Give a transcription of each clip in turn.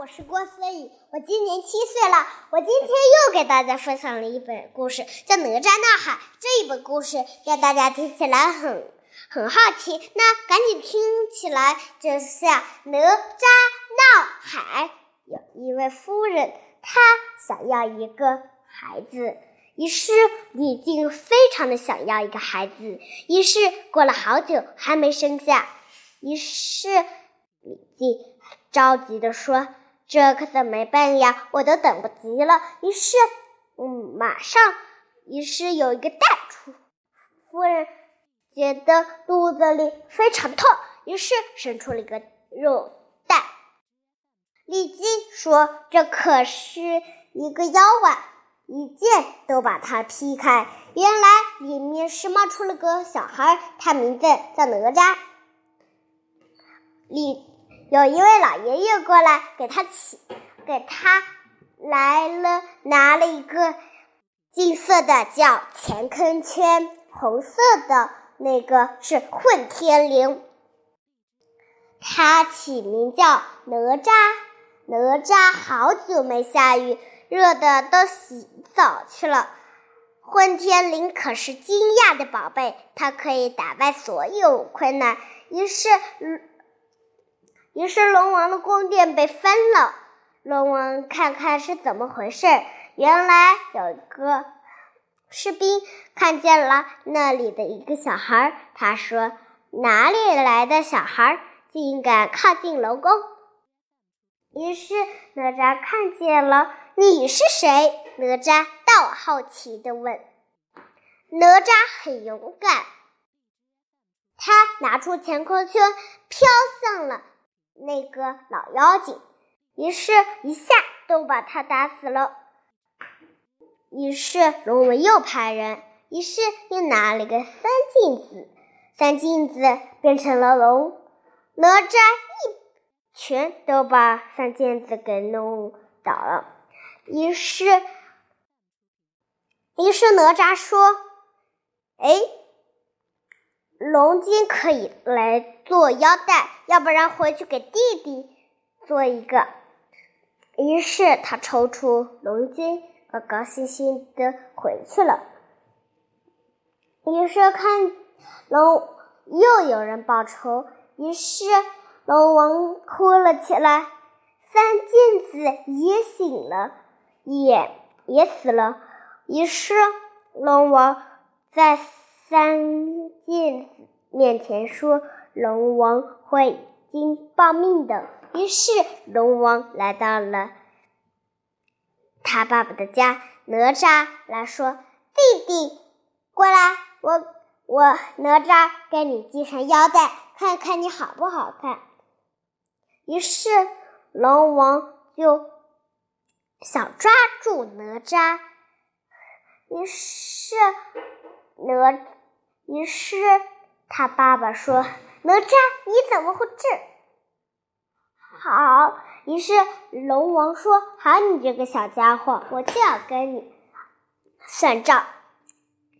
我是郭思雨，我今年七岁了。我今天又给大家分享了一本故事，叫《哪吒闹海》。这一本故事让大家听起来很很好奇，那赶紧听起来就像哪吒闹海。有一位夫人，她想要一个孩子，于是李靖非常的想要一个孩子，于是过了好久还没生下，于是李靖着急的说。这可怎么办呀？我都等不及了。于是，嗯，马上，于是有一个蛋出，夫人觉得肚子里非常痛，于是生出了一个肉蛋。李靖说：“这可是一个妖怪，一剑都把它劈开。原来里面是冒出了个小孩，他名字叫哪吒。”李。有一位老爷爷过来给他起，给他来了拿了一个金色的叫乾坤圈，红色的那个是混天绫。他起名叫哪吒。哪吒好久没下雨，热的都洗澡去了。混天绫可是惊讶的宝贝，它可以打败所有困难。于是。于是龙王的宫殿被翻了。龙王看看是怎么回事，原来有一个士兵看见了那里的一个小孩。他说：“哪里来的小孩，竟敢靠近龙宫？”于是哪吒看见了，你是谁？哪吒倒好奇的问。哪吒很勇敢，他拿出乾坤圈，飘向了。那个老妖精，于是一下都把他打死了。于是龙王又派人，于是又拿了个三镜子，三镜子变成了龙。哪吒一拳都把三镜子给弄倒了。于是，于是哪吒说：“哎。”龙筋可以来做腰带，要不然回去给弟弟做一个。于是他抽出龙筋，高高兴兴的回去了。于是看龙又有人报仇，于是龙王哭了起来。三剑子也醒了，也也死了。于是龙王在。三镜子面前说：“龙王会经报命的。”于是龙王来到了他爸爸的家。哪吒来说：“弟弟，过来，我我哪吒给你系上腰带，看看你好不好看。”于是龙王就想抓住哪吒，于是哪。于是他爸爸说：“哪吒，你怎么会这？”好，于是龙王说：“好，你这个小家伙，我就要跟你算账。”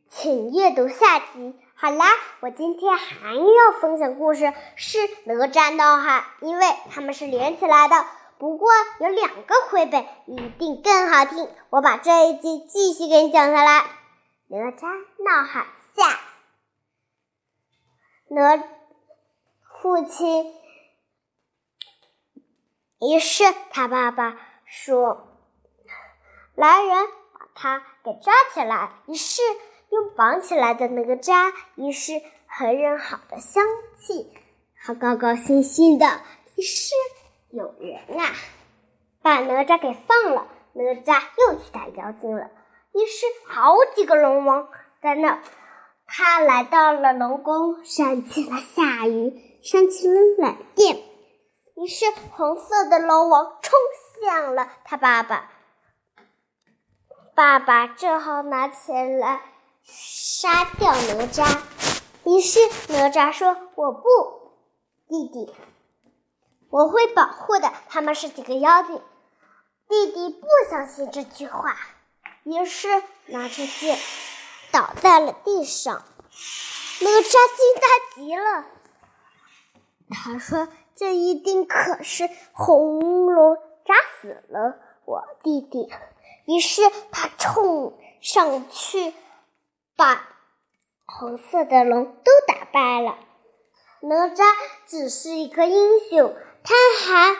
请阅读下集。好啦，我今天还要分享故事是哪吒闹海，因为他们是连起来的。不过有两个绘本一定更好听，我把这一集继续给你讲下来。哪吒闹海下。哪父亲，于是他爸爸说：“来人，把他给抓起来。”于是用绑起来的哪吒，于是很人好的香气，他高高兴兴的。于是有人啊，把哪吒给放了。哪吒又去打妖精了。于是好几个龙王在那。他来到了龙宫，扇起了下雨，扇起了闪电。于是，红色的龙王冲向了他爸爸。爸爸正好拿起来杀掉哪吒。于是，哪吒说：“我不，弟弟，我会保护的。他们是几个妖精。”弟弟不相信这句话，于是拿着剑。倒在了地上，哪吒惊呆极了。他说：“这一定可是红龙扎死了我弟弟。于是他冲上去，把红色的龙都打败了。哪吒只是一个英雄，他还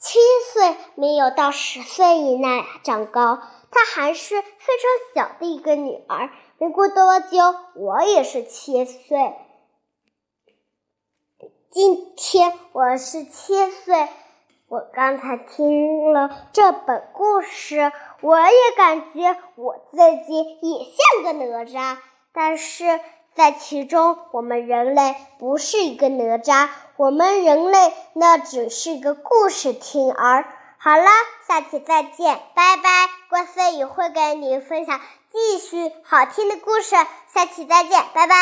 七岁，没有到十岁以内长高，她还是非常小的一个女儿。没过多久，我也是七岁。今天我是七岁。我刚才听了这本故事，我也感觉我自己也像个哪吒，但是在其中，我们人类不是一个哪吒，我们人类那只是个故事听儿。好了，下期再见，拜拜。郭思雨会给你分享继续好听的故事，下期再见，拜拜。